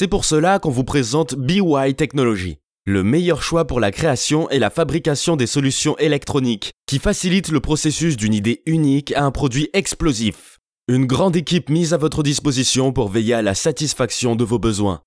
C'est pour cela qu'on vous présente BY Technology, le meilleur choix pour la création et la fabrication des solutions électroniques qui facilitent le processus d'une idée unique à un produit explosif. Une grande équipe mise à votre disposition pour veiller à la satisfaction de vos besoins.